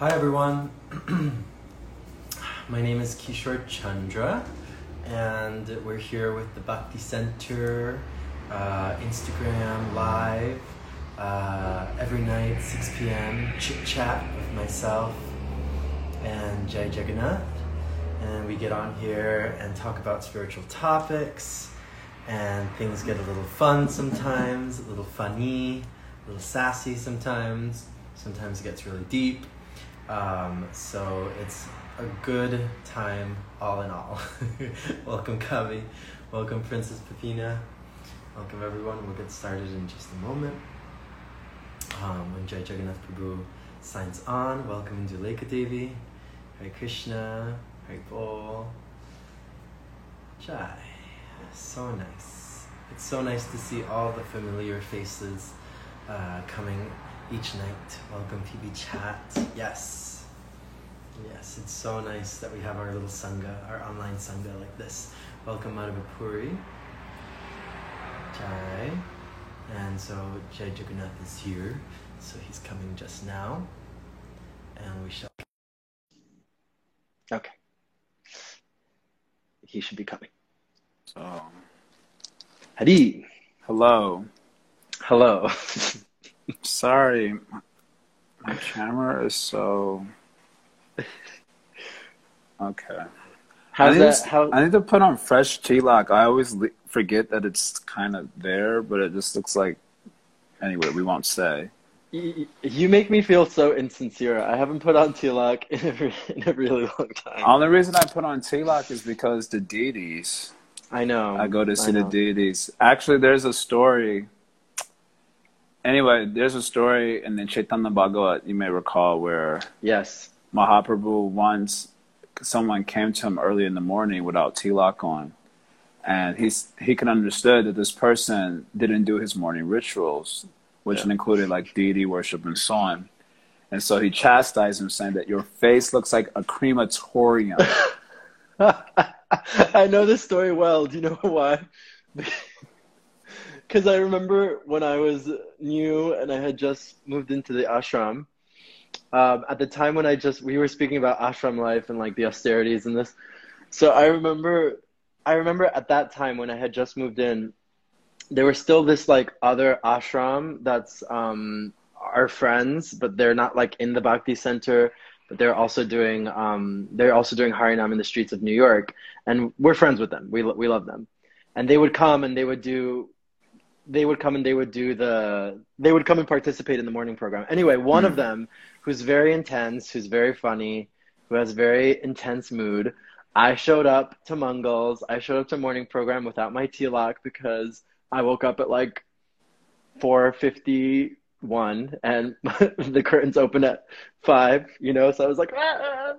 Hi everyone. My name is Kishore Chandra, and we're here with the Bhakti Center uh, Instagram live uh, every night, 6 p.m. Chit chat with myself and Jai Jagannath, and we get on here and talk about spiritual topics, and things get a little fun sometimes, a little funny, a little sassy sometimes. Sometimes it gets really deep. Um, so it's a good time, all in all. Welcome, Kavi. Welcome, Princess Pepina. Welcome, everyone. We'll get started in just a moment. Um, when Jai Jagannath Prabhu signs on, welcome Duleka Devi. Hare Krishna. Hare Bol. Jai. So nice. It's so nice to see all the familiar faces uh, coming each night. Welcome, PB Chat. Yes. Yes, it's so nice that we have our little Sangha, our online Sangha like this. Welcome, Madhavapuri. Jai. And so Jai Jagannath is here. So he's coming just now. And we shall. Okay. He should be coming. So, Hadi. hello. Hello. Sorry, my camera is so. Okay. How's I need, that? to, How? I need to put on fresh tilak. I always le- forget that it's kind of there, but it just looks like. Anyway, we won't say. You make me feel so insincere. I haven't put on tilak in a, in a really long time. Only reason I put on tilak is because the deities. I know. I go to see the deities. Actually, there's a story. Anyway, there's a story in the Chaitanya Bhagavat, you may recall, where Yes. Mahaprabhu once someone came to him early in the morning without tilak on, and he's he can understood that this person didn't do his morning rituals, which Yeah. included like deity worship and so on. And so he chastised him, saying that your face looks like a crematorium. I know this story well. Do you know why? Because I remember when I was new and I had just moved into the ashram. Um, at the time when I just we were speaking about ashram life and like the austerities and this. So I remember, I remember at that time when I had just moved in, there was still this like other ashram that's um, our friends, but they're not like in the Bhakti Center but they're also doing um, they're also doing Harinam in the streets of New York, and we're friends with them. We we love them, and they would come and they would do, they would come and they would do the they would come and participate in the morning program. Anyway, one of them who's very intense, who's very funny, who has very intense mood. I showed up to Mungals. I showed up to morning program without my tilak because I woke up at like four fifty one and the curtains open at five, you know, so I was like, "Ah."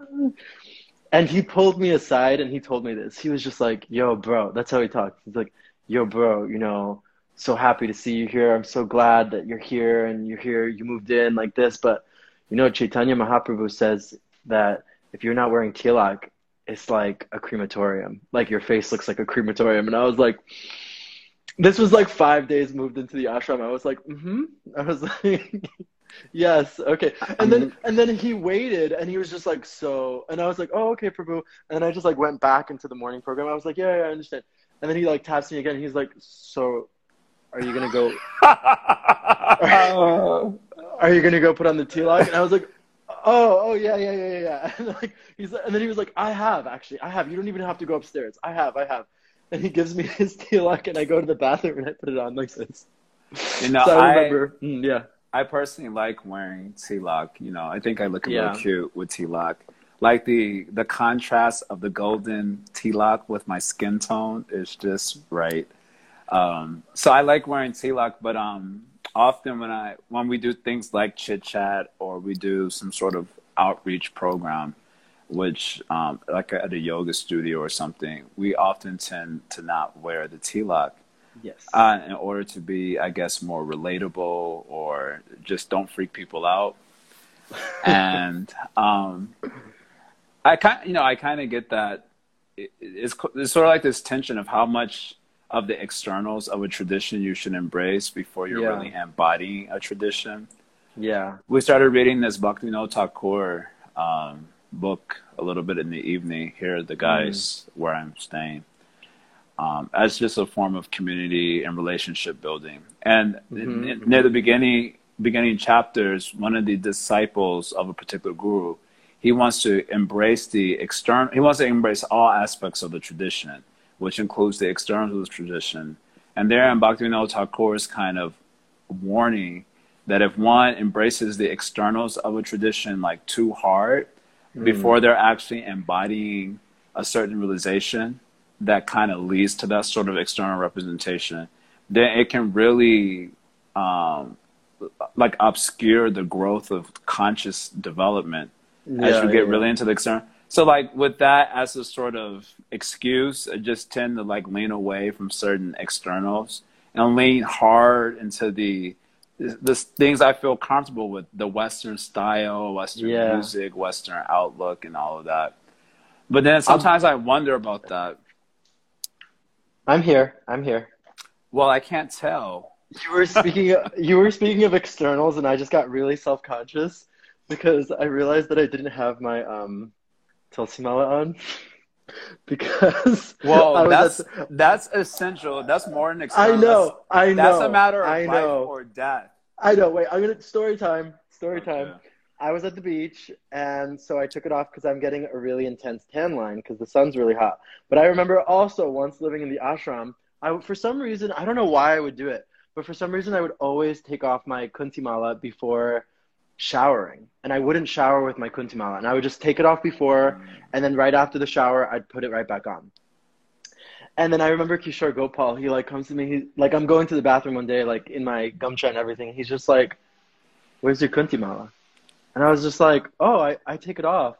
and he pulled me aside and he told me this. He was just like, yo, bro, that's how he talks. He's like, yo, bro, you know, so happy to see you here. I'm so glad that you're here and you're here, you moved in like this. But, you know, Chaitanya Mahaprabhu says that if you're not wearing tilak, it's like a crematorium. Like your face looks like a crematorium. And I was like, this was like five days moved into the ashram. I was like, mm-hmm. I was like, yes, okay. And then and then he waited and he was just like, so and I was like, oh okay, Prabhu. And then I just like went back into the morning program. I was like, yeah, yeah, I understand. And then he like taps me again. He's like, so are you gonna go are you gonna go put on the tilak? And I was like, oh, oh yeah, yeah, yeah, yeah, yeah. And like he's and then he was like, I have actually, I have. You don't even have to go upstairs. I have, I have. And he gives me his tilak, and I go to the bathroom and I put it on like this. You know, so I I, remember, mm, yeah, I personally like wearing tilak. You know, I think I look a Yeah. little cute with tilak. Like the the contrast of the golden tilak with my skin tone is just right. Um, so I like wearing tilak, but um, often when I when we do things like chit chat or we do some sort of outreach program, which um, like at a yoga studio or something, we often tend to not wear the tilak yes, uh, in order to be, I guess, more relatable or just don't freak people out. and um, I kind, you know, I kind of get that. It, it's, it's sort of like this tension of how much of the externals of a tradition you should embrace before you're Yeah. really embodying a tradition. Yeah. We started reading this Bhaktivinoda Thakur um, book a little bit in the evening here at the guys mm. where I'm staying. Um, as just a form of community and relationship building. And mm-hmm. in, near the beginning, beginning chapters, one of the disciples of a particular guru, he wants to embrace the external. He wants to embrace all aspects of the tradition, which includes the externals of the tradition. And there, in Bhaktivinoda Thakur's kind of warning that if one embraces the externals of a tradition like too hard, mm. before they're actually embodying a certain realization that kind of leads to that sort of external representation, then it can really um, like obscure the growth of conscious development yeah, as you get yeah. really into the external. So like with that as a sort of excuse, I just tend to like lean away from certain externals and lean hard into the the things I feel comfortable with, the Western style, Western yeah. music, Western outlook, and all of that. But then sometimes I'm, I wonder about that. I'm here. I'm here. Well, I can't tell. You were speaking. Of, you were speaking of externals, and I just got really self conscious because I realized that I didn't have my um, Tulsi Mala on. because well that's the, that's essential that's more an i know i know that's a matter of I know. life or death i know wait i'm gonna story time story okay. time i was at the beach and so i took it off because i'm getting a really intense tan line because the sun's really hot but i remember also once living in the ashram i for some reason i don't know why i would do it but for some reason i would always take off my kuntimala before showering and I wouldn't shower with my kuntimala and I would just take it off before and then right after the shower I'd put it right back on. And then I remember Kishore Gopal, he like comes to me, he like I'm going to the bathroom one day, like in my gamcha and everything. He's just like, Where's your kuntimala? And I was just like, Oh, I, I take it off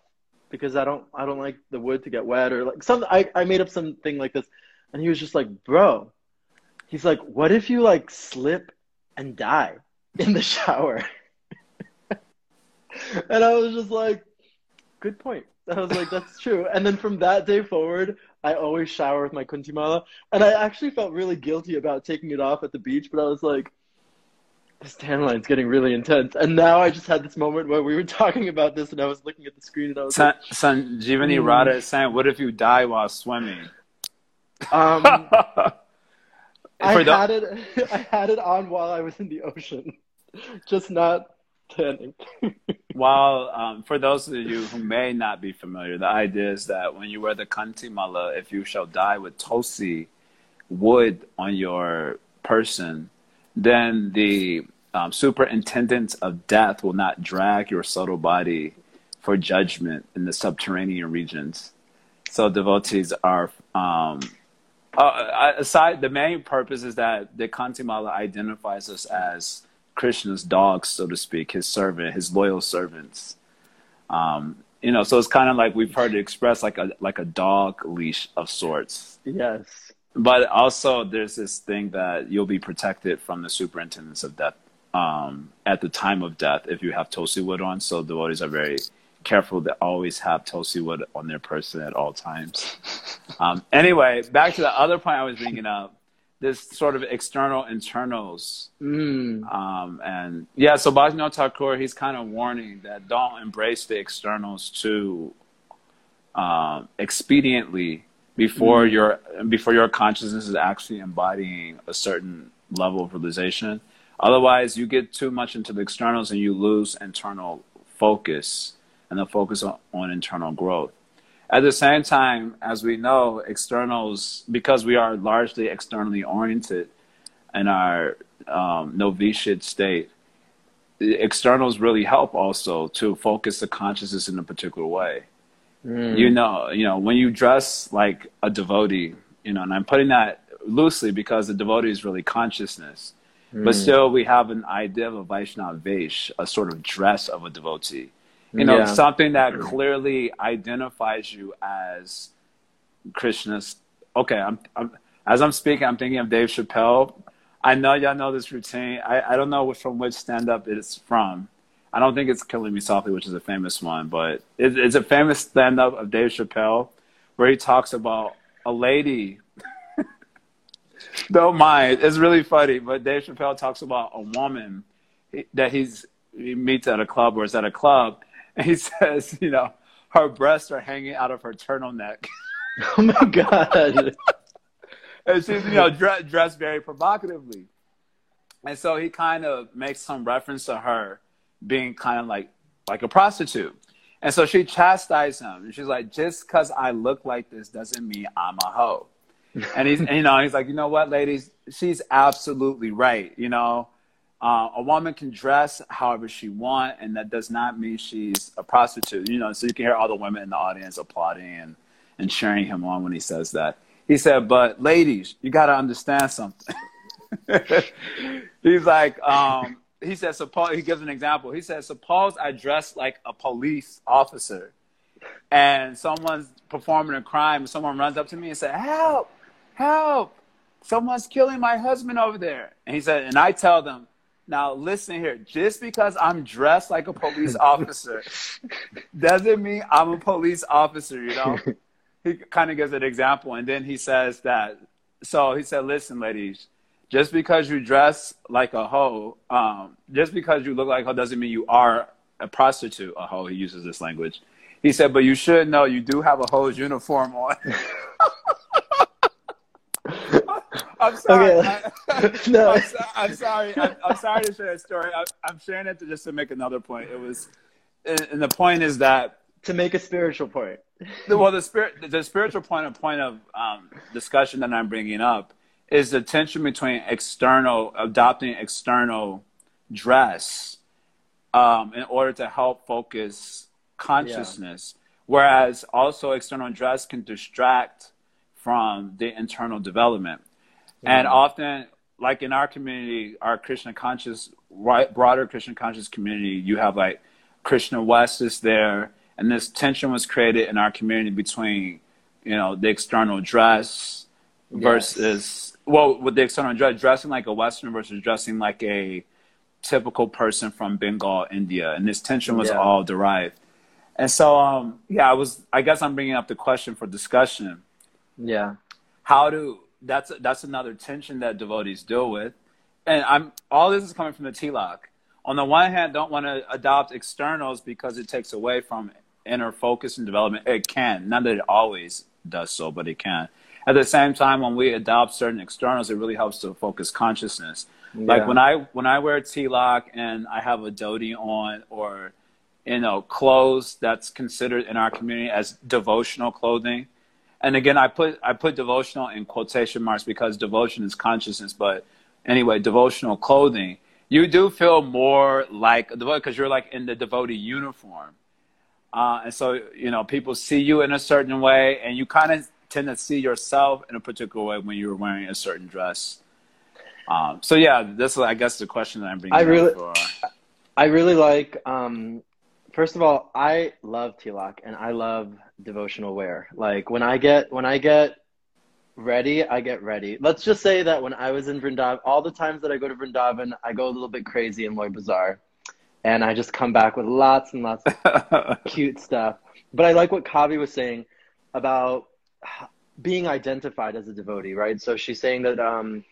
because I don't I don't like the wood to get wet or like some I, I made up something like this. And he was just like, Bro, he's like, What if you like slip and die in the shower? And I was just like, good point. I was like, that's true. And then from that day forward, I always shower with my kuntimala. And I actually felt really guilty about taking it off at the beach, but I was like, this tan line's getting really intense. And now I just had this moment where we were talking about this and I was looking at the screen and I was San, like, Sanjeevani mm. Radha is saying, what if you die while swimming? Um, I had it. I had it on while I was in the ocean, just not While um, for those of you who may not be familiar, the idea is that when you wear the kanti mala, if you shall die with tulsi wood on your person, then the um, superintendent of death will not drag your subtle body for judgment in the subterranean regions. So devotees are. Um, uh, aside, the main purpose is that the Kantimala identifies us as Krishna's dogs, so to speak, his servant, his loyal servants. Um, you know, so it's kind of like we've heard it expressed like a like a dog leash of sorts. Yes. But also, there's this thing that you'll be protected from the superintendence of death um, at the time of death if you have tulsi wood on. So devotees are very careful to always have tulsi wood on their person at all times. Um, anyway, back to the other point I was bringing up this sort of external internals. Mm. Um, and yeah, so Bhaktivinoda Thakur, he's kind of warning that don't embrace the externals too um, expediently before mm. your before your consciousness is actually embodying a certain level of realization. Otherwise, you get too much into the externals and you lose internal focus and the focus on, on internal growth. At the same time, as we know, externals, because we are largely externally oriented in our um, novitiate state, externals really help also to focus the consciousness in a particular way. Mm. You know, you know, when you dress like a devotee, you know, and I'm putting that loosely because the devotee is really consciousness. Mm. But still, we have an idea of a Vaishnava Vesh, a sort of dress of a devotee you know, yeah. something that clearly identifies you as Krishna's. Okay, I'm, I'm, as I'm speaking, I'm thinking of Dave Chappelle. I know y'all know this routine. I, I don't know from which stand up it's from. I don't think it's Killing Me Softly, which is a famous one, but it, it's a famous stand up of Dave Chappelle where he talks about a lady. don't mind. It's really funny, but Dave Chappelle talks about a woman that he's he meets at a club or is at a club, and he says, you know, her breasts are hanging out of her turtleneck. Oh my god. and she's you know dre- dressed very provocatively. And so he kind of makes some reference to her being kind of like like a prostitute. And so she chastised him. And she's like, just because I look like this doesn't mean I'm a hoe. and he's, and, you know, he's like, you know what, ladies, she's absolutely right. You know, uh, a woman can dress however she want, and that does not mean she's a prostitute. You know, so you can hear all the women in the audience applauding and, and cheering him on when he says that. He said, but ladies, you got to understand something. he's like, um, he said, suppose, he gives an example. He says, suppose I dress like a police officer and someone's performing a crime and someone runs up to me and said, help, help, someone's killing my husband over there. And he said, and I tell them, now listen here, just because I'm dressed like a police officer doesn't mean I'm a police officer, you know? He kind of gives an example and then he says that, so he said, listen, ladies, just because you dress like a hoe, um, just because you look like a hoe doesn't mean you are a prostitute, a hoe. He uses this language. He said, but you should know you do have a hoe's uniform on. I'm sorry. Okay. I, No. I'm, so- I'm sorry. I'm, I'm sorry to share that story. I, I'm sharing it to just to make another point. It was, and, and the point is that to make a spiritual point. the- well, the spirit, the spiritual point, a point of um, discussion that I'm bringing up is the tension between external, adopting external dress um, in order to help focus consciousness, whereas also external dress can distract from the internal development. And often, like in our community, our Krishna conscious, broader Krishna conscious community, you have like Krishna West is there, and this tension was created in our community between, you know, the external dress versus, well, with the external dress, dressing like a Westerner versus dressing like a typical person from Bengal, India, and this tension was Yeah. all derived. And so, um, yeah, I was, I guess I'm bringing up the question for discussion Yeah. how do that's that's another tension that devotees deal with. And i'm all this is coming from the tilak on the one hand don't want to adopt externals because it takes away from inner focus and development. It can. Not that it always does so but it can. At the same time when we adopt certain externals it really helps to focus consciousness. Like when i when i wear tilak and i have a dhoti on or you know clothes that's considered in our community as devotional clothing and again i put i put devotional in quotation marks because devotion is consciousness but anyway devotional clothing you do feel more like a devotee because you're like in the devotee uniform uh, and so you know people see you in a certain way and you kind of tend to see yourself in a particular way when you're wearing a certain dress um, so yeah this is i guess the question that i'm bringing I really- for I really like. Um, first of all, I love tilak and I love devotional wear. Like when I get when I get ready, I get ready. Let's just say that when I was in Vrindavan, all the times that I go to Vrindavan, I go a little bit crazy in Loy Bazaar, and I just come back with lots and lots of cute stuff. But I like what Kavi was saying about being identified as a devotee, right? So she's saying that um,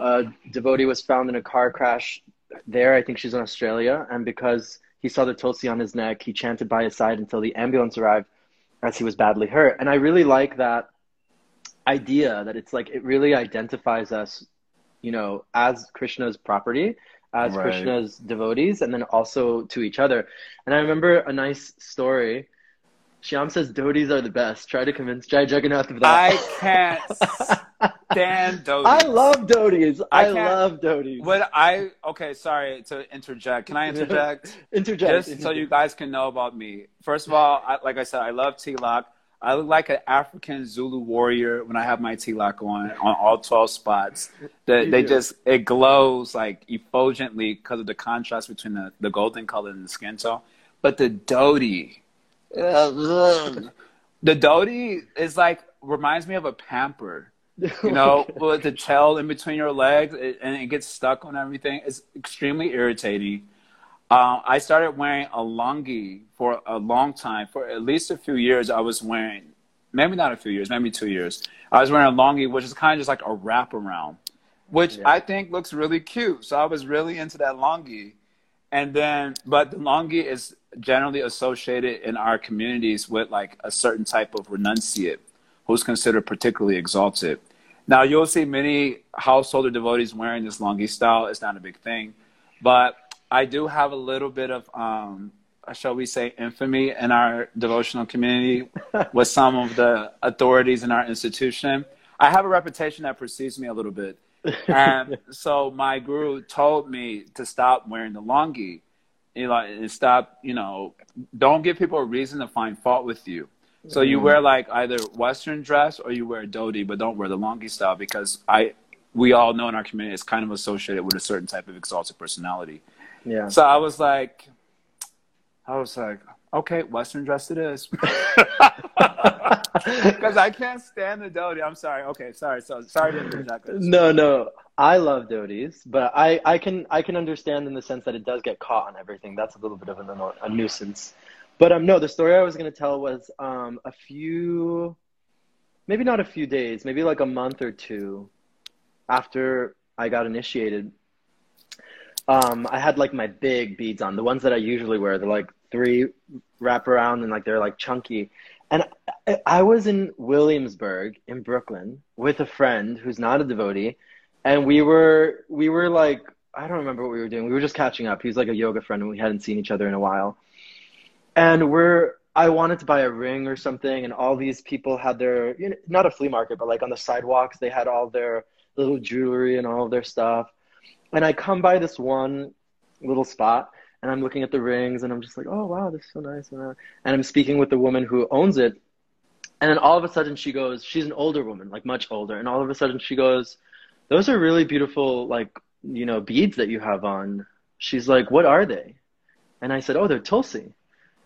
a devotee was found in a car crash there. I think she's in Australia, and because he saw the tulsi on his neck, he chanted by his side until the ambulance arrived, as he was badly hurt. And I really like that idea that it's like it really identifies us, you know, as Krishna's property, as Right. Krishna's devotees, and then also to each other. And I remember a nice story. Shyam says dhotis are the best. Try to convince Jai Jagannath of that. i can't stand I love dhotis. I I, love dhotis. What I okay, sorry to interject. Can I interject? Interject. Just so you guys can know about me. First of all, I, like I said, I love tilak. I look like an African Zulu warrior when I have my tilak on on all twelve spots. That they do. just it glows like effulgently because of the contrast between the, the golden color and the skin tone. But the dhoti, the dhoti is like reminds me of a pamper you know, with the tail in between your legs it, and it gets stuck on everything. It's extremely irritating. Uh, I started wearing a longi for a long time. For at least a few years, I was wearing, maybe not a few years, maybe two years. I was wearing a longi, which is kind of just like a wraparound, which Yeah. I think looks really cute. So I was really into that longi. and then but the longi is generally associated in our communities with like a certain type of renunciate who's considered particularly exalted. Now you'll see many householder devotees wearing this longi style. It's not a big thing, but I do have a little bit of, um, shall we say, infamy in our devotional community with some of the authorities in our institution. I have a reputation that precedes me a little bit. And so my guru told me to stop wearing the longi. You know, and stop, you know, don't give people a reason to find fault with you. So you wear mm-hmm. like either Western dress or you wear a dhoti, but don't wear the longi style because I, we all know in our community it's kind of associated with a certain type of exalted personality. Yeah. So I was like, I was like, okay, Western dress it is. Because I can't stand the dhoti. I'm sorry. Okay, sorry. So sorry to interject. No, no. I love dhotis, but I, I can I can understand in the sense that it does get caught on everything. That's a little bit of a, a nuisance. But um, no, the story I was going to tell was um, a few, maybe not a few days, maybe like a month or two after I got initiated. Um, I had like my big beads on, the ones that I usually wear. They're like three wrap around and like they're like chunky. And I, I was in Williamsburg in Brooklyn with a friend who's not a devotee, and we were we were like I don't remember what we were doing. We were just catching up. He was like a yoga friend, and we hadn't seen each other in a while and we're I wanted to buy a ring or something, and all these people had their you know, not a flea market, but like on the sidewalks, they had all their little jewelry and all of their stuff. And I come by this one little spot, and I'm looking at the rings, and I'm just like, oh wow, this is so nice. And I'm speaking with the woman who owns it, and then all of a sudden she goes, she's an older woman, like much older, and all of a sudden she goes, those are really beautiful, like you know, beads that you have on. She's like, what are they? And I said, oh, they're Tulsi.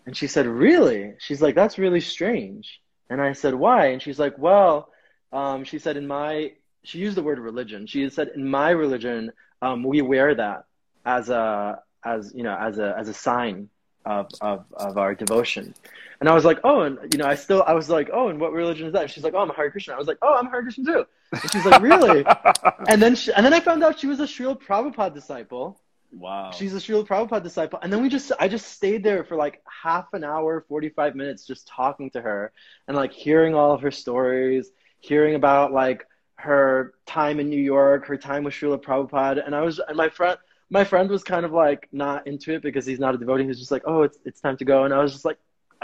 And she said, Really? She's like, That's really strange. And I said, Why? And she's like, Well, um, she said, In my, she used the word religion. She said, In my religion, um, we wear that as a, as, you know, as a, as a sign of, of, of our devotion. And I was like, Oh, and, you know, I still, I was like, Oh, and what religion is that? And she's like, Oh, I'm a Hare Krishna. I was like, Oh, I'm a Hare Krishna too. And she's like, Really? and then, she, and then I found out she was a Srila Prabhupada disciple. Wow. She's a Srila Prabhupada disciple. And then we just, I just stayed there for like half an hour, 45 minutes, just talking to her and like hearing all of her stories, hearing about like her time in New York, her time with Srila Prabhupada. And I was, and my friend, my friend was kind of like not into it because he's not a devotee. He's just like, oh, it's, it's time to go. And I was just like,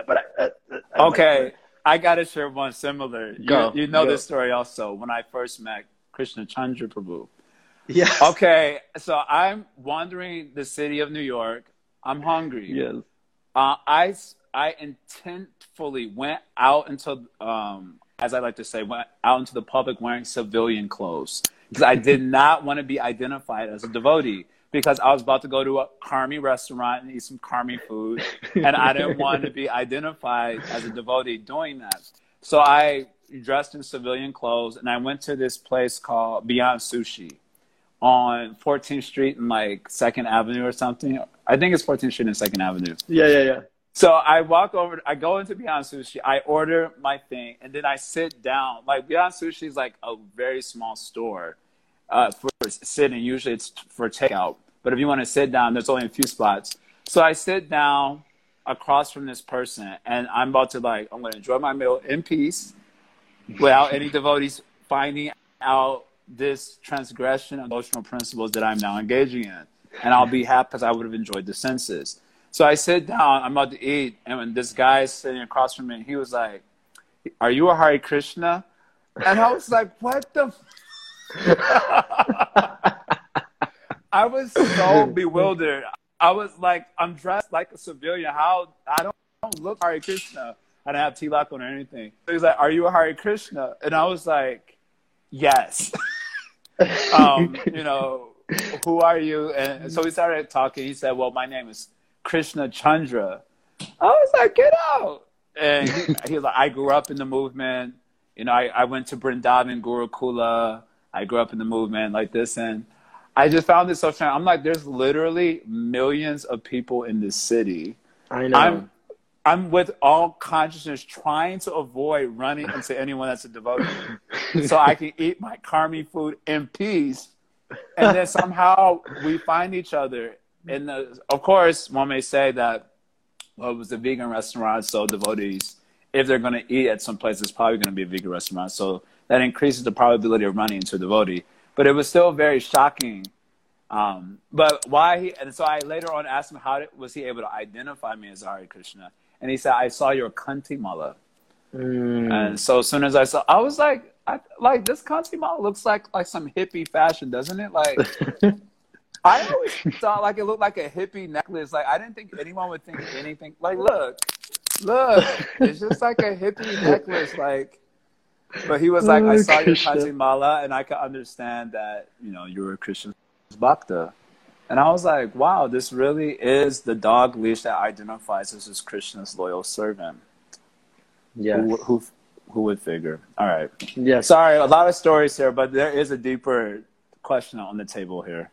but I, I, I okay. Like, I got to share one similar. Go, you, you know go. this story also. When I first met Krishna Chandra Prabhu, yeah. Okay, so I'm wandering the city of New York. I'm hungry. Yes. Uh, I I intentfully went out into um, as I like to say, went out into the public wearing civilian clothes because I did not want to be identified as a devotee because I was about to go to a karmi restaurant and eat some karmi food, and I didn't want to be identified as a devotee doing that. So I dressed in civilian clothes and I went to this place called Beyond Sushi on 14th Street and like Second Avenue or something. I think it's 14th Street and Second Avenue. Yeah, yeah, yeah. So I walk over, I go into Beyond Sushi, I order my thing, and then I sit down. Like Beyond Sushi is like a very small store uh, for sitting. Usually it's for takeout, but if you want to sit down, there's only a few spots. So I sit down across from this person, and I'm about to like, I'm going to enjoy my meal in peace, without any devotees finding out this transgression of emotional principles that I'm now engaging in. And I'll be happy because I would have enjoyed the senses. So I sit down, I'm about to eat, and when this guy is sitting across from me, he was like, Are you a Hare Krishna? And I was like, What the? I was so bewildered. I was like, I'm dressed like a civilian. How I don't, I don't look Hare Krishna. I don't have tilak on or anything. So he's like, Are you a Hare Krishna? And I was like, Yes. um, you know, who are you? And so we started talking. He said, well, my name is Krishna Chandra. I was like, get out. And he, he was like, I grew up in the movement. You know, I, I went to Brindavan, Gurukula. I grew up in the movement like this. And I just found this so strange. I'm like, there's literally millions of people in this city. I know. I'm, I'm with all consciousness trying to avoid running into anyone that's a devotee so I can eat my karmi food in peace. And then somehow we find each other And of course, one may say that well, it was a vegan restaurant, so devotees, if they're going to eat at some place, it's probably going to be a vegan restaurant. So that increases the probability of running into a devotee. But it was still very shocking. Um, but why he, and so I later on asked him how did, was he able to identify me as Hare Krishna? And he said, I saw your kanti mala. Mm. And so as soon as I saw, I was like, I, like this kanti mala looks like like some hippie fashion, doesn't it? Like I always thought like it looked like a hippie necklace. Like I didn't think anyone would think anything. Like look, look, it's just like a hippie necklace. Like, but he was like, oh, I saw Krishna. your kanti mala, and I could understand that you know you were a Krishna bhakta. And I was like, wow, this really is the dog leash that identifies as his Krishna's loyal servant. Yeah. Who, who, who would figure? All right. Yeah. Sorry, a lot of stories here, but there is a deeper question on the table here.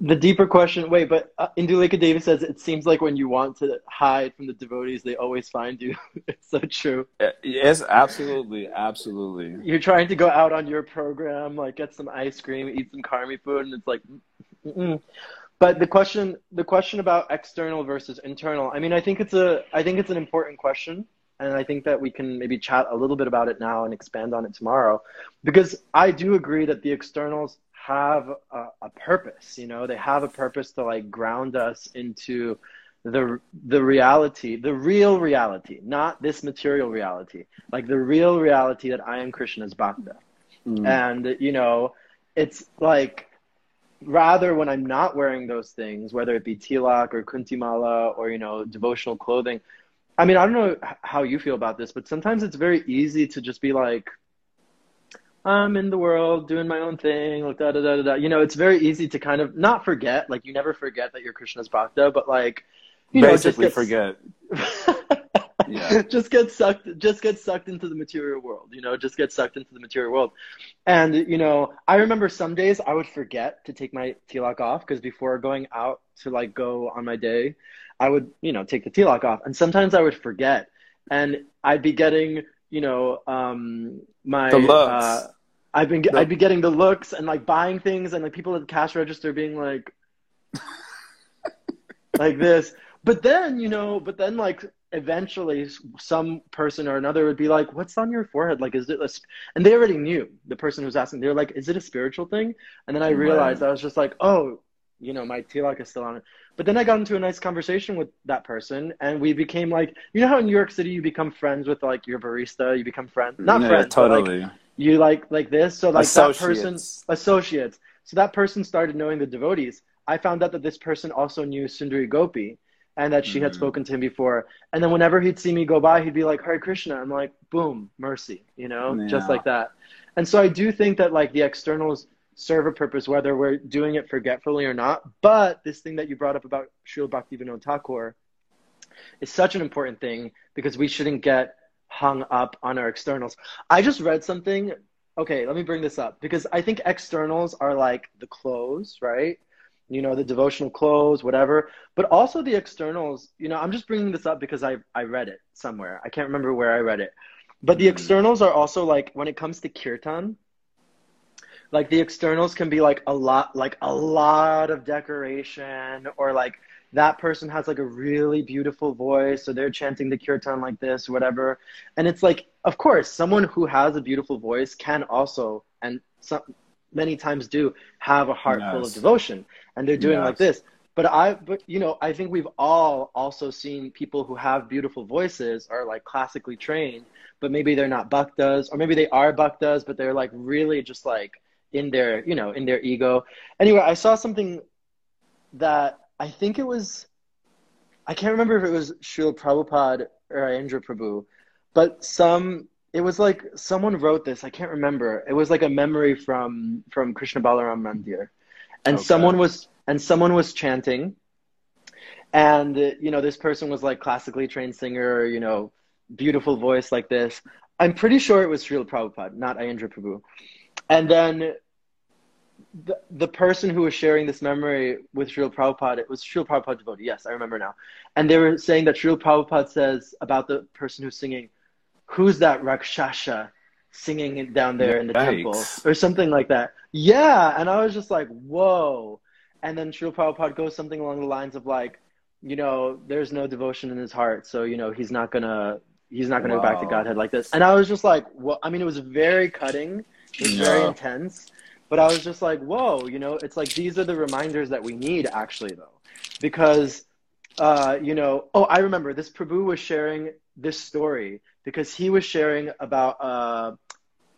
The deeper question, wait, but uh, Indulekha Devi says it seems like when you want to hide from the devotees, they always find you. it's so true. Yes, absolutely, absolutely. You're trying to go out on your program, like get some ice cream, eat some karmi food, and it's like, Mm-mm. but the question, the question about external versus internal. I mean, I think it's a, I think it's an important question and I think that we can maybe chat a little bit about it now and expand on it tomorrow, because I do agree that the externals have a, a, purpose. You know, they have a purpose to like ground us into the the reality, the real reality, not this material reality, like the real reality that I am Krishna's bhakta. Mm. And you know, it's like rather when I'm not wearing those things, whether it be tilak or kuntimala or you know devotional clothing, I mean, I don't know how you feel about this, but sometimes it's very easy to just be like, I'm in the world doing my own thing, like da da da da. da. You know, it's very easy to kind of not forget, like you never forget that you're Krishna's bhakta, but like, you basically know, just get, forget. yeah. just get sucked, just get sucked into the material world. You know, just get sucked into the material world. And you know, I remember some days I would forget to take my tilak off because before going out to like go on my day, I would, you know, take the tilak off. And sometimes I would forget. And I'd be getting, you know, um, my, the looks. Uh, I've been, the... I'd be getting the looks and like buying things and like people at the cash register being like, like this. But then, you know, but then like eventually some person or another would be like, what's on your forehead? Like, is it a, sp-? and they already knew the person who was asking, They're like, is it a spiritual thing? And then I realized. I was just like, oh, you know, my tilak is still on it. But then I got into a nice conversation with that person, and we became like, you know how in New York City you become friends with like your barista, you become friends, not yeah, friends, totally. Like, you like like this. So like associates. that person associates. So that person started knowing the devotees. I found out that this person also knew Sundari Gopi, and that she mm. had spoken to him before. And then whenever he'd see me go by, he'd be like, Hare Krishna. I'm like, boom, mercy, you know, yeah. just like that. And so I do think that like the externals serve a purpose, whether we're doing it forgetfully or not. But this thing that you brought up about Srila Bhaktivinoda Thakur is such an important thing because we shouldn't get hung up on our externals. I just read something. Okay, let me bring this up because I think externals are like the clothes, right? You know, the devotional clothes, whatever. But also the externals, you know, I'm just bringing this up because I, I read it somewhere. I can't remember where I read it. But the mm. externals are also like when it comes to kirtan, like the externals can be like a lot like a lot of decoration or like that person has like a really beautiful voice so they're chanting the kirtan like this or whatever and it's like of course someone who has a beautiful voice can also and some many times do have a heart yes. full of devotion and they're doing yes. like this but i but you know i think we've all also seen people who have beautiful voices are like classically trained but maybe they're not bhaktas or maybe they are bhaktas but they're like really just like in their you know in their ego. Anyway i saw something that i think it was i can't remember if it was Srila Prabhupada or Aindra Prabhu but some it was like someone wrote this i can't remember. It was like a memory from from krishna balaram mandir. And okay. someone was and someone was chanting. And you know this person was like classically trained singer you know beautiful voice like this. I'm pretty sure it was Srila Prabhupada not Aindra Prabhu. And then the, the person who was sharing this memory with Srila Prabhupada, it was Srila Prabhupada devotee. Yes, I remember now. And they were saying that Srila Prabhupada says about the person who's singing, who's that Rakshasa singing down there in the Yikes. temple or something like that. Yeah. And I was just like, whoa. and then Srila Prabhupada goes something along the lines of like, you know, there's no devotion in his heart, so you know he's not gonna he's not gonna go back to Godhead like this. And I was just like, well, I mean, it was very cutting, it was very intense, but I was just like, whoa, you know, it's like these are the reminders that we need actually though, because, uh, you know, oh, I remember this Prabhu was sharing this story because he was sharing about uh,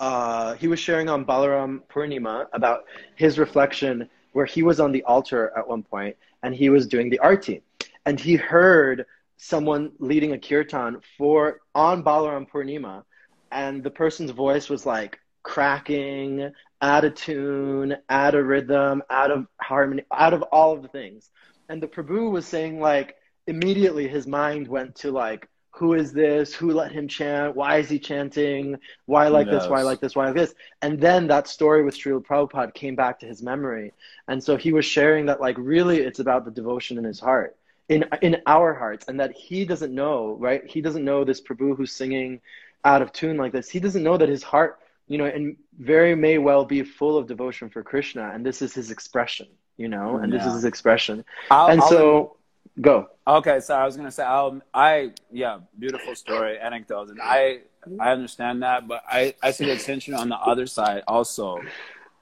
uh, he was sharing on Balaram Purnima about his reflection where he was on the altar at one point and he was doing the arti. And he heard someone leading a kirtan for on Balaram Purnima and the person's voice was like cracking out of tune out of rhythm out of harmony out of all of the things. And the Prabhu was saying like immediately his mind went to like who is this? Who let him chant? Why is he chanting? Why like this? Why like this? Why like this? And then that story with Srila Prabhupada came back to his memory. And so he was sharing that like really it's about the devotion in his heart in in our hearts and that he doesn't know right? He doesn't know this Prabhu who's singing out of tune like this. He doesn't know that his heart you know and very may well be full of devotion for Krishna and this is his expression you know and this is his expression I'll- and I'll- so go Okay, so I was gonna say, I'll, I yeah, beautiful story, anecdotes, and I I understand that, but I I see the tension on the other side also,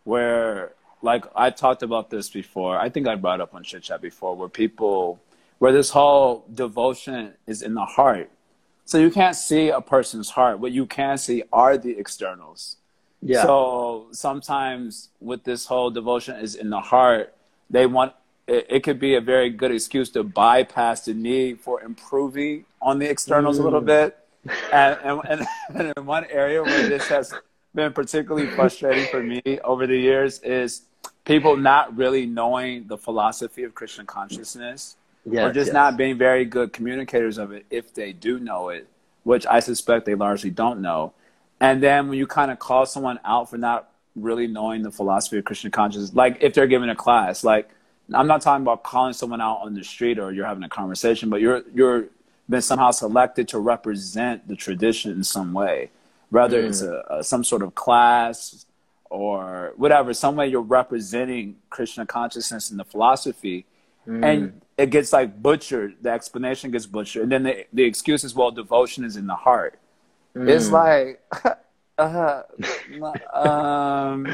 where like I talked about this before. I think I brought up on Chit Chat before, where people where this whole devotion is in the heart. So you can't see a person's heart. What you can see are the externals. yeah So sometimes with this whole devotion is in the heart, they want it, it could be a very good excuse to bypass the need for improving on the externals a little Mm. bit. And, and, and, and in one area where this has been particularly frustrating for me over the years is people not really knowing the philosophy of Krishna consciousness yes, or just yes. not being very good communicators of it if they do know it, which I suspect they largely don't know. And then when you kind of call someone out for not really knowing the philosophy of Krishna consciousness, like if they're giving a class, like I'm not talking about calling someone out on the street or you're having a conversation, but you're you're been somehow selected to represent the tradition in some way, whether it's mm. a, a some sort of class or whatever, some way you're representing Krishna consciousness and the philosophy and mm. It gets like butchered. The explanation gets butchered, and then the the excuse is, "Well, devotion is in the heart." It's like, uh, um,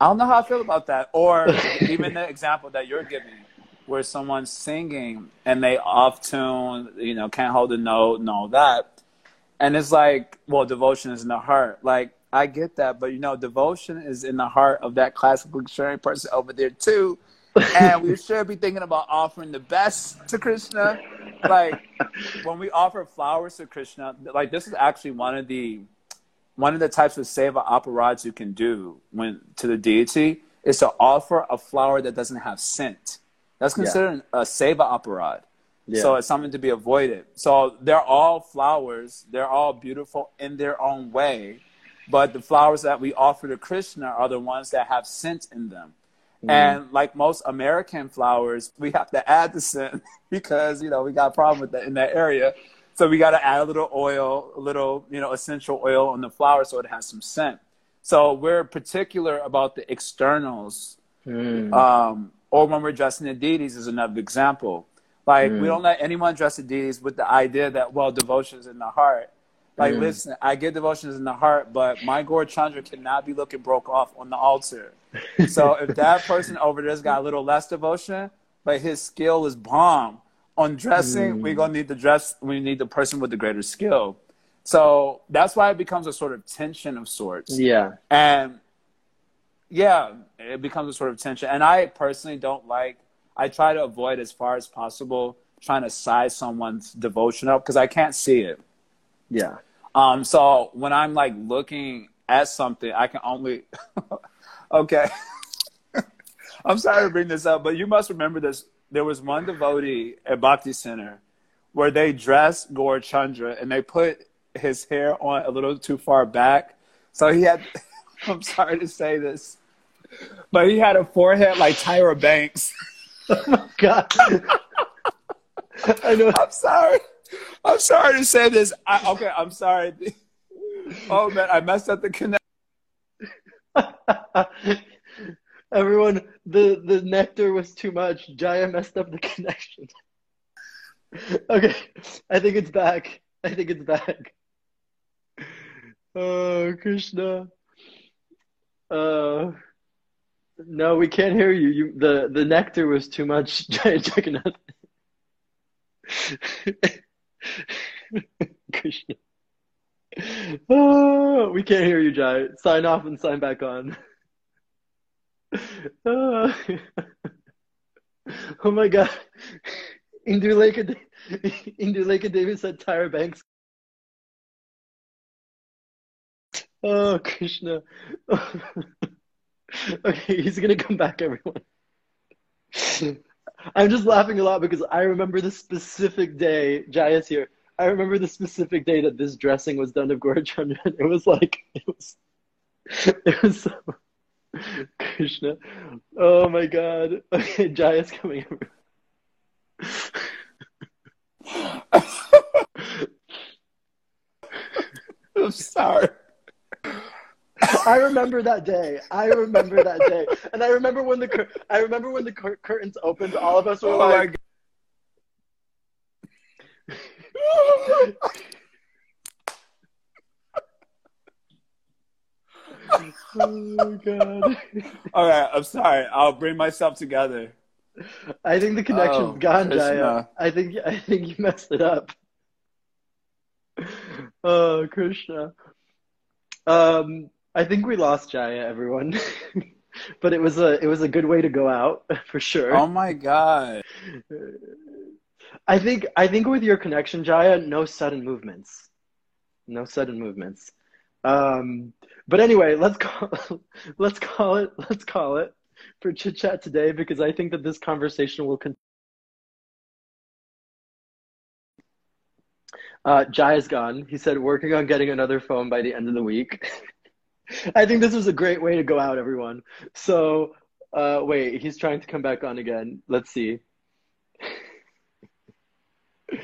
I don't know how I feel about that. Or even the example that you're giving, where someone's singing and they off tune, you know, can't hold a note and all that, and it's like, well, devotion is in the heart. Like I get that, but you know, devotion is in the heart of that classical sharing person over there too and we should be thinking about offering the best to Krishna. Like when we offer flowers to Krishna, like this is actually one of the one of the types of seva aparadhs you can do when to the deity is to offer a flower that doesn't have scent. That's Yeah. considered a seva aparadh. Yeah. So it's something to be avoided. So they're all flowers. They're all beautiful in their own way. But the flowers that we offer to Krishna are the ones that have scent in them. And like most American flowers, we have to add the scent because, you know, we got a problem with that in that area. So we got to add a little oil, a little, you know, essential oil on the flower so it has some scent. So we're particular about the externals Mm. um, or when we're dressing the deities is another example. Like Mm. we don't let anyone dress the deities with the idea that well, devotion is in the heart. Like Mm. listen, I get devotions in the heart, but my Gaur Chandra cannot be looking broke off on the altar. So if that person over there's got a little less devotion, but his skill is bomb on dressing, we're gonna need the dress. We need the person with the greater skill. So that's why it becomes a sort of tension of sorts. yeah And yeah, it becomes a sort of tension. And I personally don't like, I try to avoid as far as possible trying to size someone's devotion up because I can't see it. yeah Um, so when I'm like looking at something, I can only, okay. I'm sorry to bring this up, but you must remember this. There was one devotee at Bhakti Center where they dressed Gaur Chandra and they put his hair on a little too far back. So he had, I'm sorry to say this, but he had a forehead like Tyra Banks. Oh my God I know I'm sorry. I'm sorry to say this. I, okay, I'm sorry. Oh man, I messed up the connection. Everyone, the the nectar was too much. Jaya messed up the connection. okay, I think it's back. I think it's back. Oh, Krishna. Uh, no, we can't hear you. You the the nectar was too much. Jaya Jagannath. Krishna. Oh, we can't hear you, Jai. Sign off and sign back on. Oh, oh my God. Induleka, Induleka Devi said Tyra Banks. Oh, Krishna. okay, he's gonna come back, everyone. I'm just laughing a lot because I remember the specific day, Jaya's here. I remember the specific day that this dressing was done of Gaurachandra. It was like, it was, it was so, Krishna. Oh my God. Okay, Jaya's coming over. I'm sorry. I remember that day. I remember that day, and I remember when the cur- I remember when the cur- curtains opened. All of us were Oh like, "Oh God!" All right, I'm sorry. I'll bring myself together. I think the connection's Oh, gone, Jaya. I think I think you messed it up. Oh, Krishna. Um, I think we lost Jaya, everyone. but it was a it was a good way to go out for sure. Oh my god. I think I think with your connection, Jaya, no sudden movements. No sudden movements. Um, but anyway, let's call let's call it let's call it for chit chat today because I think that this conversation will continue. Uh, Jaya's gone. He said working on getting another phone by the end of the week. I think this was a great way to go out, everyone. So, uh, wait, he's trying to come back on again. Let's see.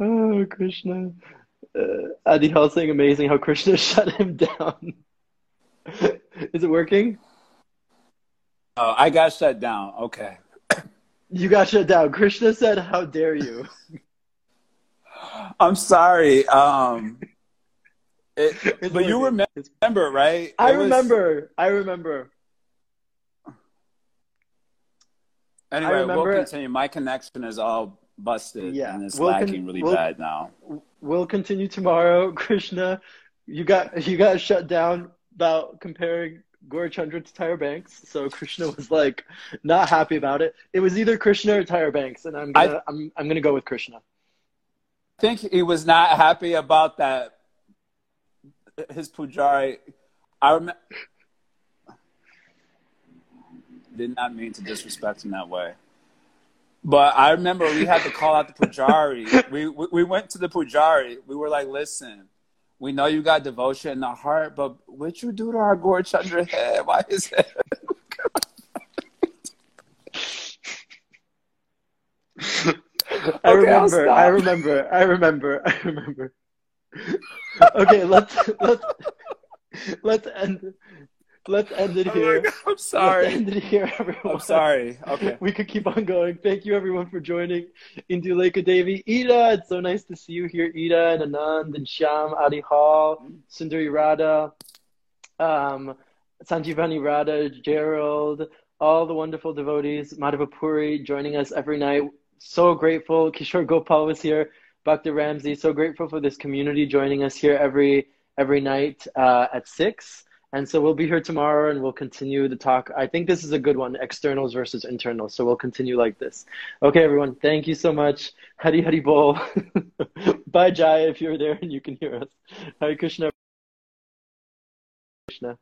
Oh, Krishna. Uh, Adi Hall saying amazing how Krishna shut him down. Is it working? Oh, I got shut down. Okay. You got shut down. Krishna said, How dare you? I'm sorry. Um, it, but you working. remember, remember, right? I It was- remember. I remember. Anyway, I remember- we'll continue. My connection is all busted Yeah, and it's we'll con- really we'll- bad now. We'll continue tomorrow. Krishna, you got you got shut down about comparing Gaurachandra to Tyra Banks. So Krishna was like not happy about it. It was either Krishna or Tyra Banks, and I'm gonna I, am I'm gonna go with Krishna. I think he was not happy about that. His pujari, I remember. Did not mean to disrespect him that way, but I remember we had to call out the pujari. we, we we went to the pujari. We were like, "Listen, we know you got devotion in the heart, but what you do to our Gaur Chandra head? Why is it?" I Okay, I'll remember. I remember. I remember. I remember. okay, let's let's let's end let's end it Oh here. God, I'm sorry. Let's end it here, everyone. I'm sorry. Okay. We could keep on going. Thank you, everyone, for joining Induleka Devi. Ida, it's so nice to see you here. Ida and Anand and Sham, Adi Hall, Sundari Radha, um, Sanjivani Radha, Gerald, all the wonderful devotees, Madhavapuri joining us every night. So grateful. Kishore Gopal was here. Bhakti Ramsey, so grateful for this community joining us here every every night uh, at six. And so we'll be here tomorrow and we'll continue the talk. I think this is a good one, externals versus internals. So we'll continue like this. Okay, everyone. Thank you so much. Hari Hari Bol. Bye, Jaya, if you're there and you can hear us. Hari Krishna. Krishna.